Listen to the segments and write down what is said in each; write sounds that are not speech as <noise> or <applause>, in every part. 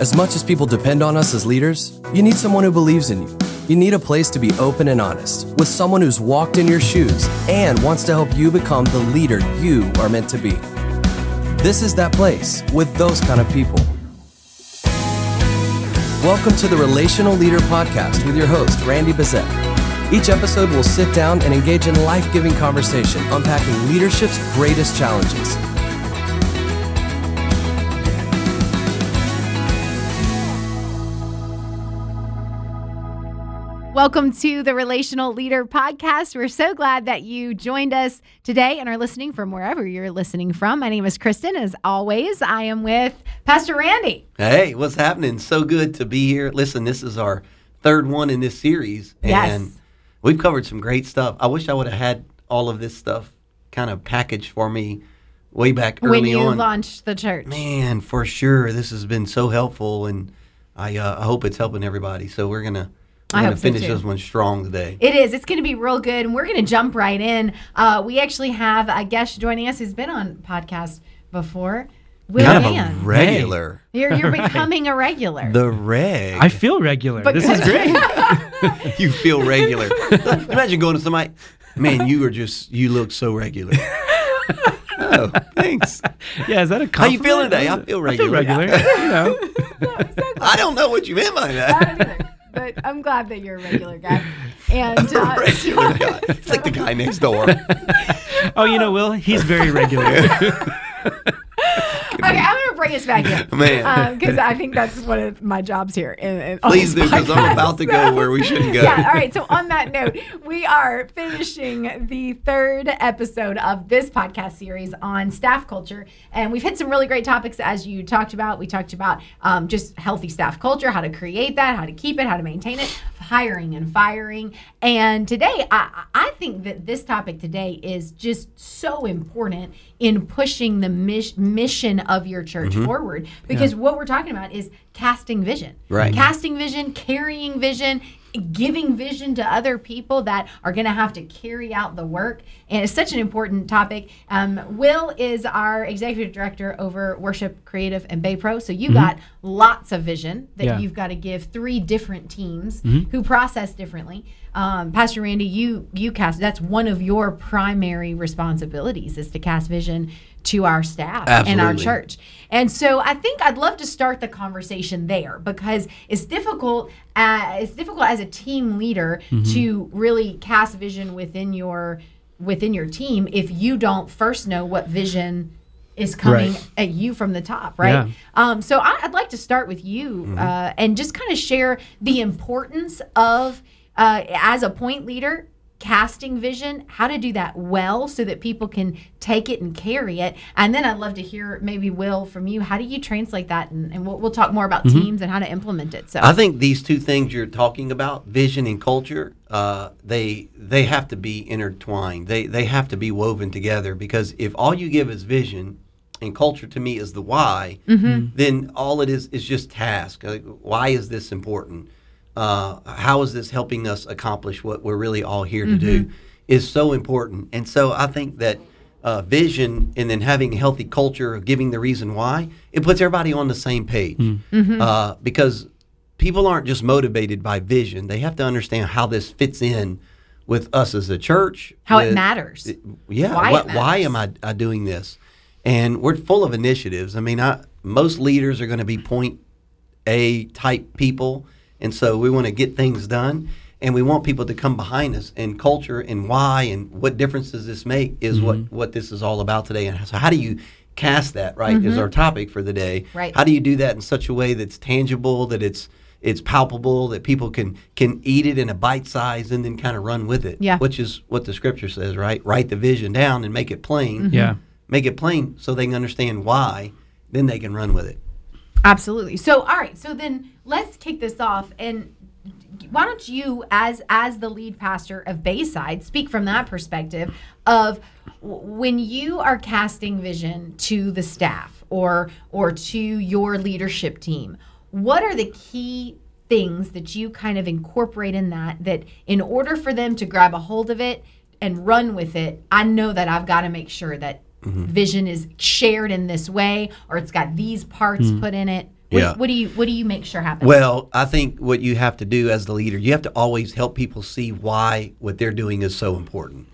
As much as people depend on us as leaders, you need someone who believes in you. You need a place to be open and honest with someone who's walked in your shoes and wants to help you become the leader you are meant to be. This is that place with those kind of people. Welcome to the Relational Leader Podcast with your host, Randy Bezet. Each episode will sit down and engage in life giving conversation, unpacking leadership's greatest challenges. Welcome to the Relational Leader Podcast. We're so glad that you joined us today and are listening from wherever you're listening from. My name is Kristen. As always, I am with Pastor Randy. Hey, what's happening? So good to be here. Listen, this is our third one in this series, and Yes. we've covered some great stuff. I wish I would have had all of this stuff kind of packaged for me way back early when you on. launched the church. Man, for sure, this has been so helpful, and I, uh, I hope it's helping everybody. So we're gonna we're I gonna hope so, finish too. this one strong today. It is. It's going to be real good. And we're going to jump right in. Uh, we actually have a guest joining us who's been on podcast before. Will kind of a regular, You're, you're becoming a regular. the reg. I feel regular. But- this is great. <laughs> <laughs> you feel regular. Imagine going to somebody, man, you are just you look so regular. <laughs> oh, thanks. yeah, is that a How you feeling today? I feel regular. I feel regular. regular. you know. I don't know what you meant by I that. Don't either, but I'm glad that you're a regular guy. And uh, <laughs> regular guy. It's like the guy next door. Oh, you know, Will, he's very regular. <laughs> Okay, I'm going to bring us back in. Man. Because I think that's one of my jobs here. In, in, Please do, because I'm about to go where we shouldn't go. Yeah, all right. So, on that note, we are finishing the third episode of this podcast series on staff culture. And we've hit some really great topics, as you talked about. We talked about um, just healthy staff culture, how to create that, how to keep it, how to maintain it, hiring and firing. And today, I, I think that this topic today is just so important in pushing the mis- mission of your church forward because what we're talking about is casting vision. Right. Casting vision, carrying vision, giving vision to other people that are going to have to carry out the work. And it's such an important topic. Um, Will is our executive director over Worship Creative and Bay Pro. So you got lots of vision that Yeah. you've got to give three different teams who process differently. Um, Pastor Randy, you you cast. That's one of your primary responsibilities is to cast vision to our staff and our church. And so I think I'd love to start the conversation there because it's difficult. Uh, it's difficult as a team leader to really cast vision within your within your team if you don't first know what vision is coming Right. at you from the top, right? Yeah. Um, so I, I'd like to start with you uh, and just kind of share the importance of uh, as a point leader casting vision how to do that well so that people can take it and carry it and then i'd love to hear maybe will from you how do you translate that and, and we'll, we'll talk more about teams and how to implement it so I think these two things you're talking about, vision and culture, uh, they they have to be intertwined. They they have to be woven together because if all you give is vision and culture to me is the why, then all it is is just task. Like, why is this important? Uh, how is this helping us accomplish what we're really all here to do? Is so important. And so I think that uh, vision and then having a healthy culture of giving the reason why, it puts everybody on the same page. Mm-hmm. Uh, because people aren't just motivated by vision, they have to understand how this fits in with us as a church. How it with- matters. Yeah. Why Why, it why am I, I doing this? And we're full of initiatives. I mean, I, most leaders are going to be point A type people. And so we want to get things done. And we want people to come behind us. And culture and why and what difference does this make is what, what this is all about today. And so, how do you cast that, right, is our topic for the day. Mm-hmm. Right. How do you do that in such a way that's tangible, that it's it's palpable, that people can can eat it in a bite size and then kind of run with it? Yeah. Which is what the scripture says, right? Write the vision down and make it plain. Mm-hmm. Yeah. Make it plain so they can understand why, then they can run with it. Absolutely. So, all right. So then let's kick this off, and why don't you, as as the lead pastor of Bayside, speak from that perspective of when you are casting vision to the staff or or to your leadership team. What are the key things that you kind of incorporate in that that in order for them to grab a hold of it and run with it, I know that I've got to make sure that vision is shared in this way or it's got these parts put in it. What, Yeah. what do you What do you make sure happens? Well, I think what you have to do as the leader, you have to always help people see why what they're doing is so important.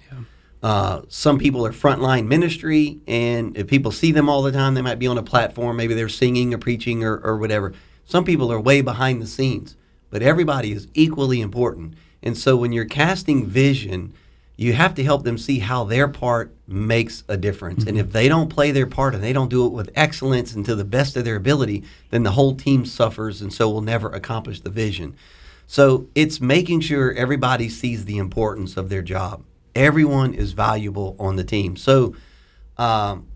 Uh, some people are frontline ministry, and if people see them all the time, they might be on a platform. Maybe they're singing or preaching or, or whatever. Some people are way behind the scenes, but everybody is equally important. And so when you're casting vision, you have to help them see how their part makes a difference. And if they don't play their part and they don't do it with excellence and to the best of their ability, then the whole team suffers and so will never accomplish the vision. So it's making sure everybody sees the importance of their job. Everyone is valuable on the team. So, um,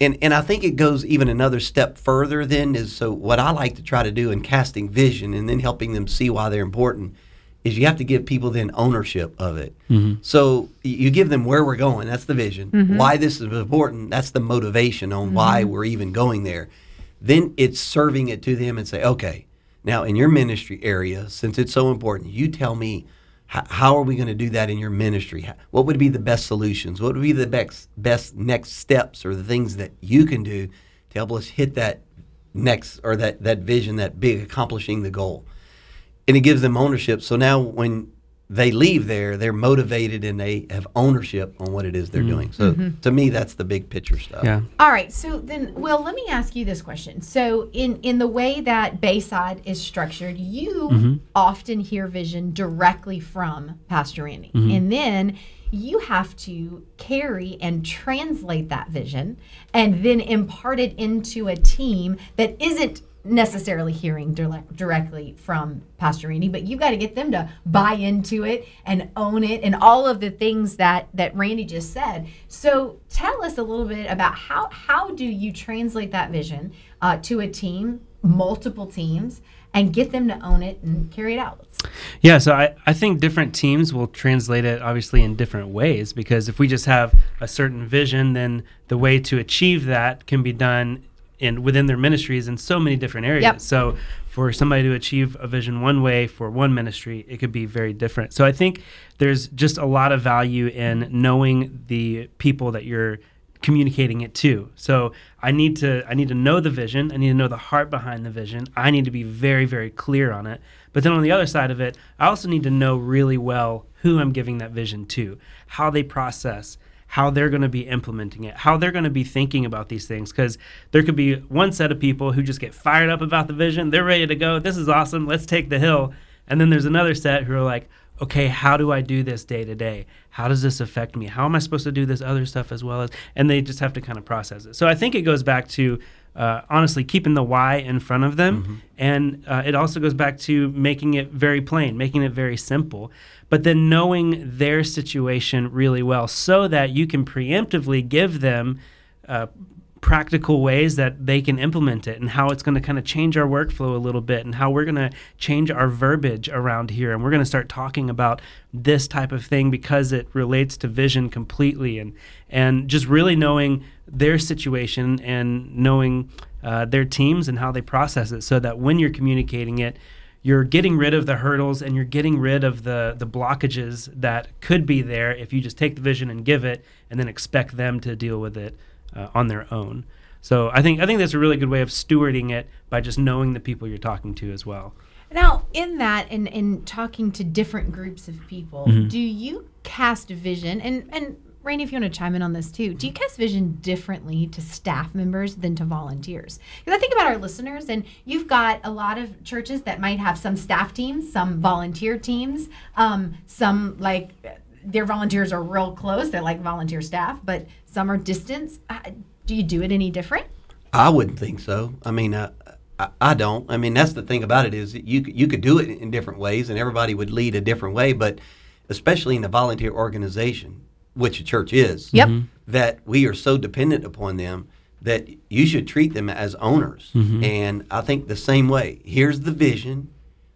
and and I think it goes even another step further. Then is so what I like to try to do in casting vision and then helping them see why they're important is you have to give people then ownership of it. Mm-hmm. So you give them where we're going. That's the vision. Mm-hmm. Why this is important. That's the motivation on why mm-hmm. we're even going there. Then it's serving it to them and say, okay, now in your ministry area, since it's so important, you tell me how, how are we going to do that in your ministry? What would be the best solutions? What would be the best best next steps or the things that you can do to help us hit that next or that that vision, that big accomplishing the goal? And it gives them ownership. So now when they leave there, they're motivated and they have ownership on what it is they're mm-hmm. doing. So mm-hmm. to me, that's the big picture stuff. Yeah. All right. So then, well, let me ask you this question. So, in in the way that Bayside is structured, you mm-hmm. often hear vision directly from Pastor Randy, and then you have to carry and translate that vision, and then impart it into a team that isn't necessarily hearing direct, directly from Pastor Randy, but you've got to get them to buy into it and own it and all of the things that that Randy just said. So tell us a little bit about how how do you translate that vision uh, to a team, multiple teams, and get them to own it and carry it out. Yeah, so I, I think different teams will translate it obviously in different ways because if we just have a certain vision, then the way to achieve that can be done in within their ministries in so many different areas. Yep. So for somebody to achieve a vision one way for one ministry, it could be very different. So I think there's just a lot of value in knowing the people that you're communicating it to. So I need to I need to know the vision. I need to know the heart behind the vision. I need to be very very clear on it. But then on the other side of it, I also need to know really well who I'm giving that vision to, how they process, how they're going to be implementing it, how they're going to be thinking about these things cuz there could be one set of people who just get fired up about the vision. They're ready to go. This is awesome. Let's take the hill. And then there's another set who are like, okay, how do I do this day to day? How does this affect me? How am I supposed to do this other stuff as well as? And they just have to kind of process it. So I think it goes back to uh, honestly keeping the why in front of them, and uh, it also goes back to making it very plain, making it very simple. But then knowing their situation really well, so that you can preemptively give them. Uh, practical ways that they can implement it and how it's going to kind of change our workflow a little bit and how we're going to change our verbiage around here and we're going to start talking about this type of thing because it relates to vision completely and and just really knowing their situation and knowing uh, their teams and how they process it so that when you're communicating it you're getting rid of the hurdles and you're getting rid of the the blockages that could be there if you just take the vision and give it and then expect them to deal with it uh, on their own. So I think I think that's a really good way of stewarding it by just knowing the people you're talking to as well. Now, in that, and in talking to different groups of people, Mm-hmm. do you cast vision? And and Randy, if you want to chime in on this too, do you cast vision differently to staff members than to volunteers? Because I think about our listeners, and you've got a lot of churches that might have some staff teams, some volunteer teams, um, some like their volunteers are real close; they're like volunteer staff, but some are distance. Uh, do you do it any different? I wouldn't think so. I mean, uh, I, I don't. I mean, that's the thing about it is you you could do it in different ways, and everybody would lead a different way. But especially in a volunteer organization, which a church is, Yep. Mm-hmm. that we are so dependent upon them that you should treat them as owners. Mm-hmm. And I think the same way. Here's the vision.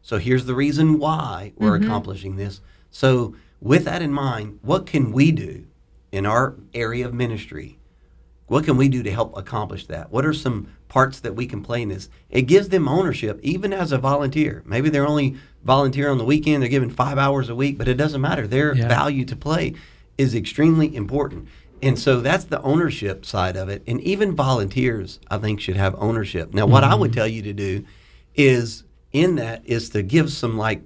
So here's the reason why we're mm-hmm. accomplishing this. So with that in mind, what can we do in our area of ministry? What can we do to help accomplish that? What are some parts that we can play in this? It gives them ownership, even as a volunteer. Maybe they're only volunteer on the weekend, they're given five hours a week, but it doesn't matter. Their Yeah. value to play is extremely important. And so that's the ownership side of it. And even volunteers, I think, should have ownership. Now, what I would mm-hmm. tell you to do is in that is to give some like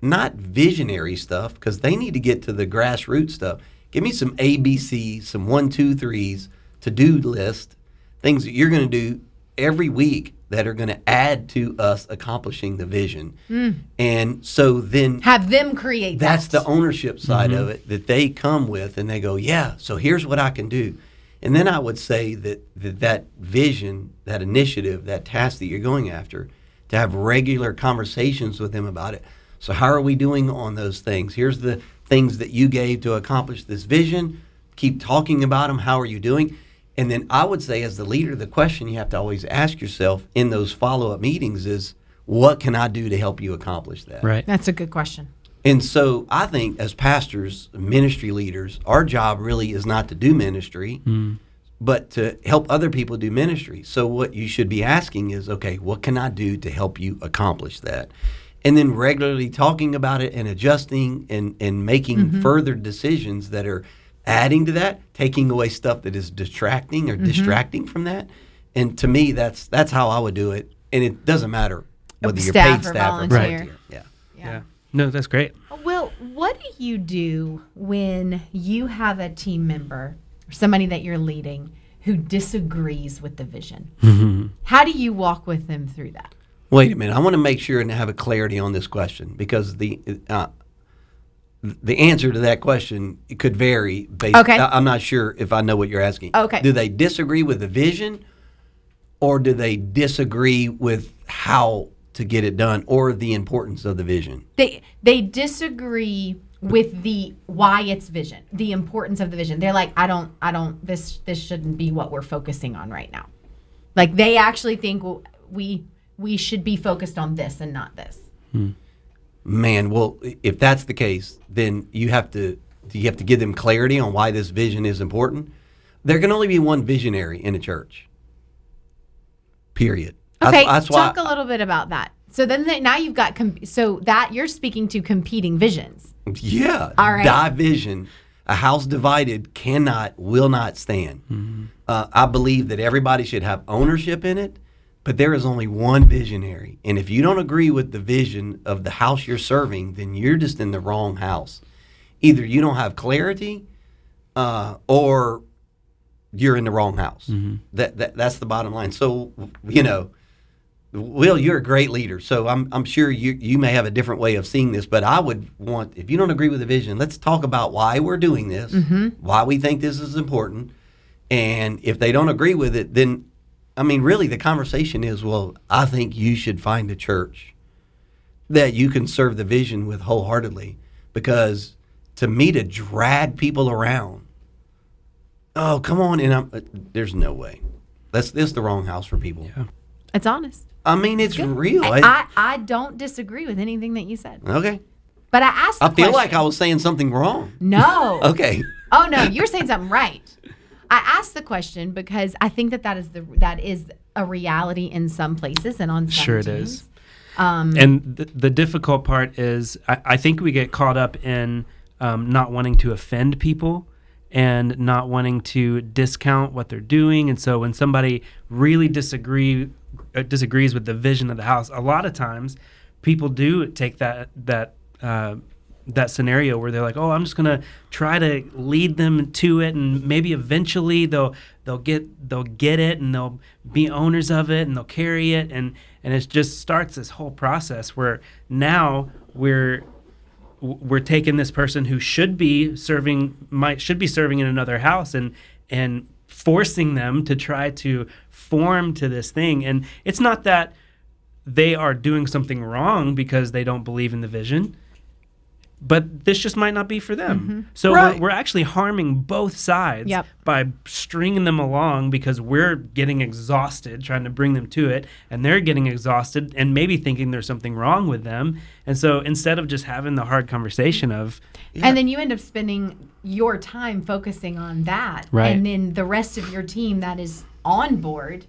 not visionary stuff because they need to get to the grassroots stuff. Give me some ABC, some one, two, threes, to do list, things that you're going to do every week that are going to add to us accomplishing the vision. Hmm. And so then Have them create that's that. the ownership side mm-hmm. of it that they come with and they go yeah so here's what i can do. And then i would say that that, that vision that initiative that task that you're going after to have regular conversations with them about it. So how are we doing on those things? Here's the things that you gave to accomplish this vision. Keep talking about them how are you doing and then i would say as the leader the question you have to always ask yourself in those follow-up meetings is what can i do to help you accomplish that Right. That's a good question. and so I think as pastors, ministry leaders, our job really is not to do ministry, hmm. but to help other people do ministry. So what you should be asking is, okay, what can I do to help you accomplish that? And then regularly talking about it and adjusting and, and making mm-hmm. further decisions that are adding to that, taking away stuff that is distracting or distracting from that. And to me, that's that's how I would do it. And it doesn't matter whether you're Staff paid or staff volunteer. or Right. volunteer. Yeah. Yeah. No, that's great. Well, what do you do when you have a team member or somebody that you're leading who disagrees with the vision? How do you walk with them through that? Wait a minute. I want to make sure and have a clarity on this question because the uh, the answer to that question it could vary. Based, Okay. I, I'm not sure if I know what you're asking. Okay. Do they disagree with the vision, or do they disagree with how to get it done, or the importance of the vision? They they disagree with the why it's vision, the importance of the vision. They're like, I don't, I don't. This this shouldn't be what we're focusing on right now. Like they actually think we we should be focused on this and not this. Hmm. Man, well, if that's the case, then you have to you have to give them clarity on why this vision is important. There can only be one visionary in a church. Period. Okay, That's, that's why talk a little bit about that. So then they, now you've got com- so that you're speaking to competing visions. Yeah. All right. Division. A house divided cannot, will not stand. Uh, I believe that everybody should have ownership in it, but there is only one visionary. And if you don't agree with the vision of the house you're serving, then you're just in the wrong house. Either you don't have clarity uh, or you're in the wrong house. That, that That's the bottom line. So, you know, Will, you're a great leader, so I'm, I'm sure you, you may have a different way of seeing this, but I would want, if you don't agree with the vision, let's talk about why we're doing this, why we think this is important. And if they don't agree with it, then, I mean, really the conversation is, well, I think you should find a church that you can serve the vision with wholeheartedly. Because to me, to drag people around, oh, come on, and I'm, uh, there's no way. That's this the wrong house for people. It's honest. I mean, it's real. I, I- I, don't disagree with anything that you said, okay. but I asked. The I feel like. I was saying something wrong. no. <laughs> Okay. Oh no, you're saying something right. I asked the question because I think that that is the that is a reality in some places and on some Sure it is. Um, And the, the difficult part is, I, I think we get caught up in um, not wanting to offend people and not wanting to discount what they're doing. And so when somebody really disagree uh, disagrees with the vision of the house, a lot of times people do take that that uh, that scenario where they're like, "Oh, I'm just gonna try to lead them to it, and maybe eventually they'll they'll get they'll get it, and they'll be owners of it, and they'll carry it, and and it just starts this whole process where now we're we're taking this person who should be serving might should be serving in another house and and forcing them to try to form to this thing. And it's not that they are doing something wrong because they don't believe in the vision but this just might not be for them mm-hmm. so Right. we're, we're actually harming both sides Yep. by stringing them along because we're getting exhausted trying to bring them to it and they're getting exhausted and maybe thinking there's something wrong with them and so instead of just having the hard conversation of And then you end up spending your time focusing on that, Right. and then the rest of your team that is on board,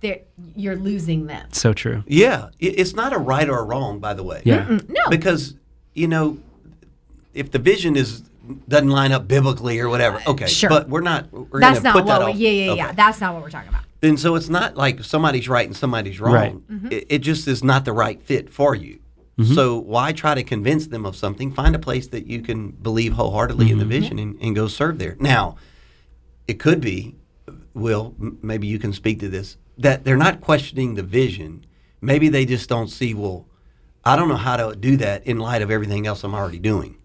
they're- you're losing them. so true Yeah. It's not a right or a wrong, by the way. yeah No, Because, you know, if the vision is doesn't line up biblically or whatever. Uh, okay, sure. but we're not. We're That's not put that what. off. We, yeah, yeah, yeah. Okay. That's not what we're talking about. And so it's not like somebody's right and somebody's wrong. Right. Mm-hmm. It, it just is not the right fit for you. Mm-hmm. So why try to convince them of something? Find a place that you can believe wholeheartedly in the mm-hmm. vision and, and go serve there. Now, it could be, Will, maybe you can speak to this, that they're not questioning the vision. Maybe they just don't see, well, I don't know how to do that in light of everything else I'm already doing.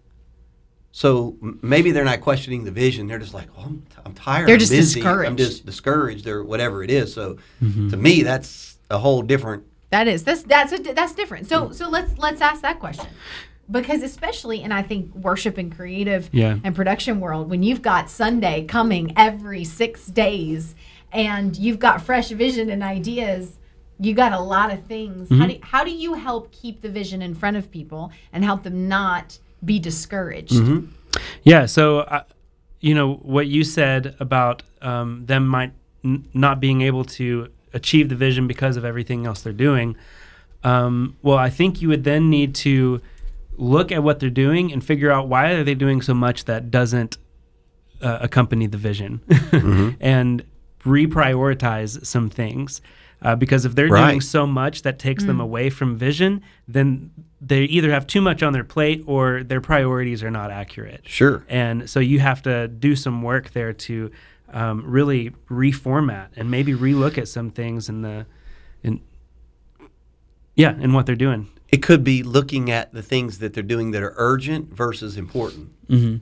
So maybe they're not questioning the vision. They're just like, oh, I'm, t- I'm tired. They're I'm just busy, I'm just discouraged or whatever it is. So mm-hmm. to me, that's a whole different. That is that's that's a, that's different. So so let's let's ask that question. Because especially in I think worship and creative Yeah. and production world, when you've got Sunday coming every six days and you've got fresh vision and ideas, you got a lot of things. How mm-hmm. do how do you help keep the vision in front of people and help them not be discouraged? Yeah. So, uh, you know, what you said about um, them might n- not being able to achieve the vision because of everything else they're doing. Um, well, I think you would then need to look at what they're doing and figure out why are they doing so much that doesn't uh, accompany the vision, <laughs> and reprioritize some things. Uh, because if they're doing so much that takes them away from vision, then they either have too much on their plate or their priorities are not accurate. Sure. And so you have to do some work there to um, really reformat and maybe relook at some things in the, in, yeah, in what they're doing. It could be looking at the things that they're doing that are urgent versus important.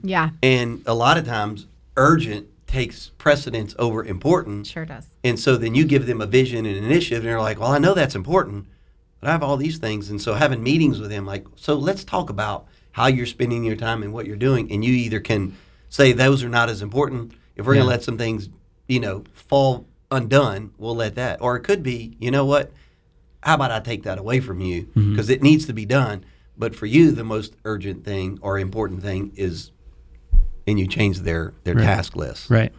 Yeah, And a lot of times, urgent takes precedence over important. sure does. And so then you give them a vision and initiative, and they're like, well, I know that's important, but I have all these things. And so having meetings with them, like, so let's talk about how you're spending your time and what you're doing. And you either can say those are not as important. If we're going to let some things, you know, fall undone, we'll let that. Or it could be, you know what? How about I take that away from you mm-hmm. because it needs to be done. But for you, the most urgent thing or important thing is, and you change their their task list. Right.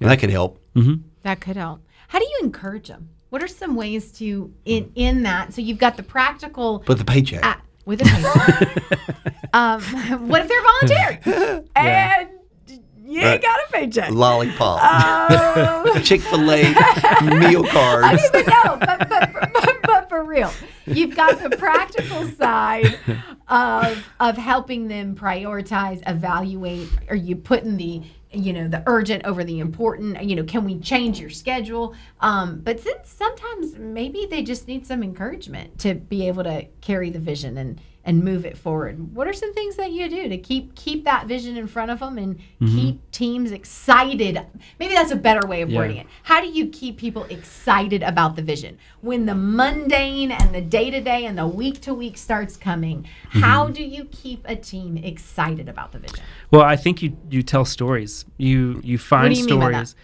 And that could help. Mm-hmm. That could help. How do you encourage them? What are some ways to in in that? So you've got the practical But the paycheck. with a paycheck. <laughs> um, <laughs> what if they're volunteering <laughs> and you ain't Right. got a paycheck? lollipop, Um, Chick Fil A meal cards. but no, but, but, but, but for real, you've got the practical side of of helping them prioritize, evaluate. Are you putting the you know the urgent over the important? You know, can we change your schedule? Um, but since sometimes maybe they just need some encouragement to be able to carry the vision and and move it forward. What are some things that you do to keep keep that vision in front of them and keep teams excited? Maybe that's a better way of Yeah. wording it. How do you keep people excited about the vision when the mundane and the day to day and the week to week starts coming? How do you keep a team excited about the vision? Well, I think you you tell stories. You you find do you mean by that? stories.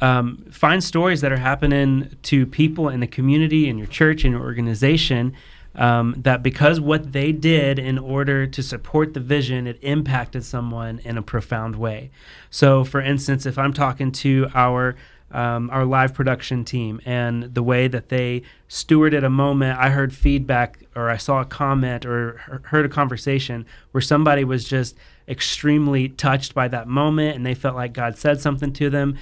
Um, find stories that are happening to people in the community, in your church, in your organization. Um, that because what they did in order to support the vision, it impacted someone in a profound way. So, for instance, if I'm talking to our um, our live production team and the way that they stewarded a moment. I heard feedback or I saw a comment or heard a conversation where somebody was just extremely touched by that moment and they felt like God said something to them.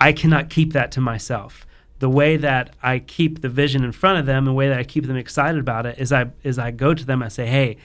I cannot keep that to myself. The way that I keep the vision in front of them, the way that I keep them excited about it is I is I go to them and say, "Hey,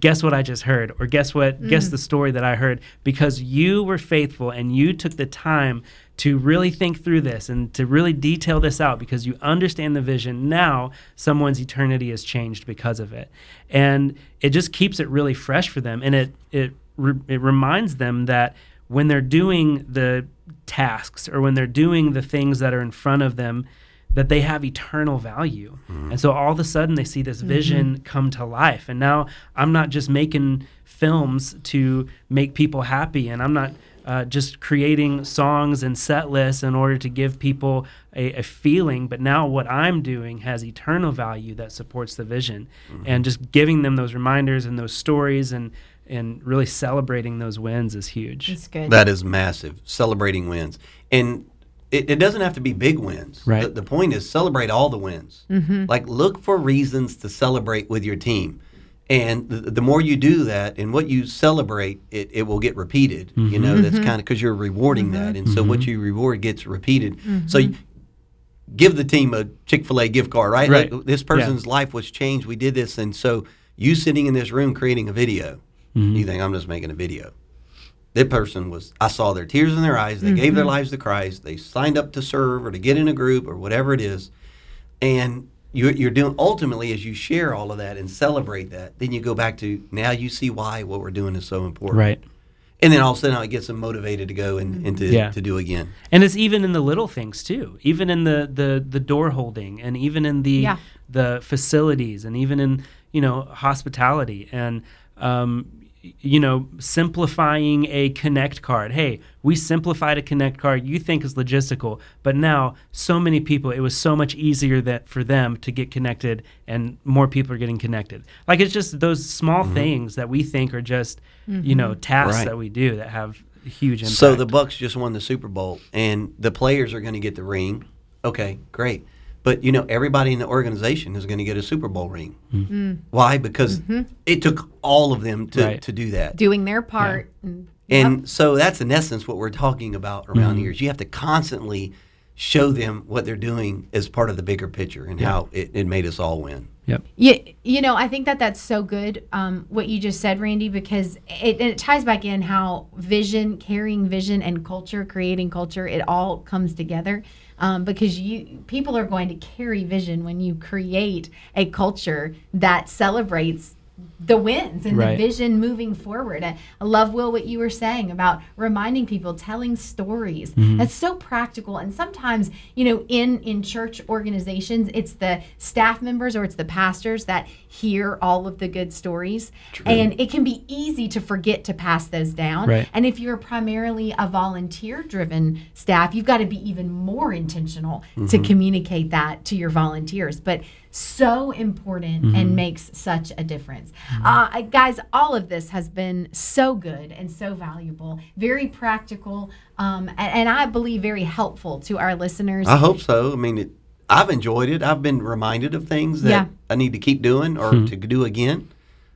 guess what I just heard? Or guess what guess mm. the story that I heard? Because you were faithful and you took the time to really think through this and to really detail this out because you understand the vision. Now someone's eternity has changed because of it. And it just keeps it really fresh for them. And it it re- it reminds them that when they're doing the tasks or when they're doing the things that are in front of them that they have eternal value. Mm-hmm. And so all of a sudden they see this mm-hmm. vision come to life. And now I'm not just making films to make people happy and I'm not uh, just creating songs and set lists in order to give people a, a feeling, but now what I'm doing has eternal value that supports the vision. Mm-hmm. And just giving them those reminders and those stories and and really celebrating those wins is huge. It's good. That is massive. Celebrating wins. And it, it doesn't have to be big wins. Right. The, the point is celebrate all the wins. Mm-hmm. Like look for reasons to celebrate with your team. And the, the more you do that and what you celebrate, it, it will get repeated. You mm-hmm. know, that's mm-hmm. kind of because you're rewarding that. And so what you reward gets repeated. So you, give the team a Chick fil A gift card, right? Right. Like, this person's life was changed. We did this. And so you sitting in this room creating a video, Mm-hmm. you think, I'm just making a video. That person was, I saw their tears in their eyes. They gave their lives to Christ. They signed up to serve or to get in a group or whatever it is. And you're, you're doing, ultimately, as you share all of that and celebrate that, then you go back to now you see why what we're doing is so important. Right. And then all of a sudden it gets them motivated to go and, and to, Yeah. to do again. and it's even in the little things too even in the the the door holding and even in the Yeah. the facilities and even in you know hospitality and um y- you know simplifying a connect card hey we simplified a connect card you think is logistical but now so many people it was so much easier that for them to get connected and more people are getting connected like it's just those small mm-hmm. things that we think are just you mm-hmm. know tasks Right. that we do that have huge impact So the Bucs just won the Super Bowl, and the players are going to get the ring. Okay, great. But you know, everybody in the organization is going to get a Super Bowl ring. Mm-hmm. Mm. Why? Because mm-hmm. it took all of them to, Right. to do that. Doing their part. And, And so that's in essence what we're talking about around mm-hmm. here. Is you have to constantly show them what they're doing as part of the bigger picture and how it, it made us all win. yep Yeah, you know, I think that that's so good um, what you just said, Randy, because it, it ties back in how vision, carrying vision, and culture, creating culture, it all comes together. Um, because you people are going to carry vision when you create a culture that celebrates the wins and Right. the vision moving forward. I, I love Will what you were saying about reminding people, telling stories. Mm-hmm. That's so practical. And sometimes, you know, in in church organizations, it's the staff members or it's the pastors that hear all of the good stories, and it can be easy to forget to pass those down. Right. And if you're primarily a volunteer-driven staff, you've got to be even more intentional mm-hmm. to communicate that to your volunteers. But so important and makes such a difference. Uh, guys, all of this has been so good and so valuable, very practical, um, and, and I believe very helpful to our listeners. I hope so. I mean, it, I've enjoyed it. I've been reminded of things that Yeah. I need to keep doing or to do again.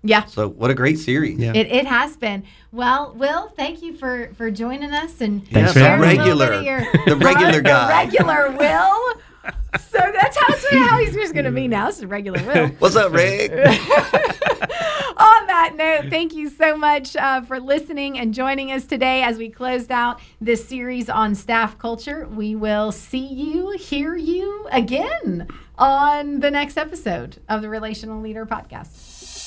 yeah. So what a great series. Yeah. It, it has been. Well, Will, thank you for for joining us and Thanks for sharing a bit Regular. of your- The <laughs> regular The guy. regular Will. <laughs> So that's how, it's, how he's just going to be now. It's a regular Will. <laughs> What's up, Rick? <laughs> On that note, thank you so much uh, for listening and joining us today as we closed out this series on staff culture. We will see you, hear you again on the next episode of the Relational Leader Podcast.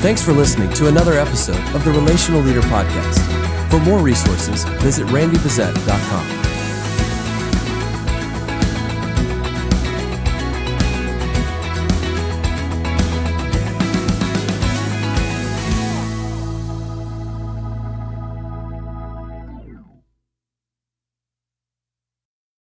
Thanks for listening to another episode of the Relational Leader Podcast. For more resources, visit randybezet.com.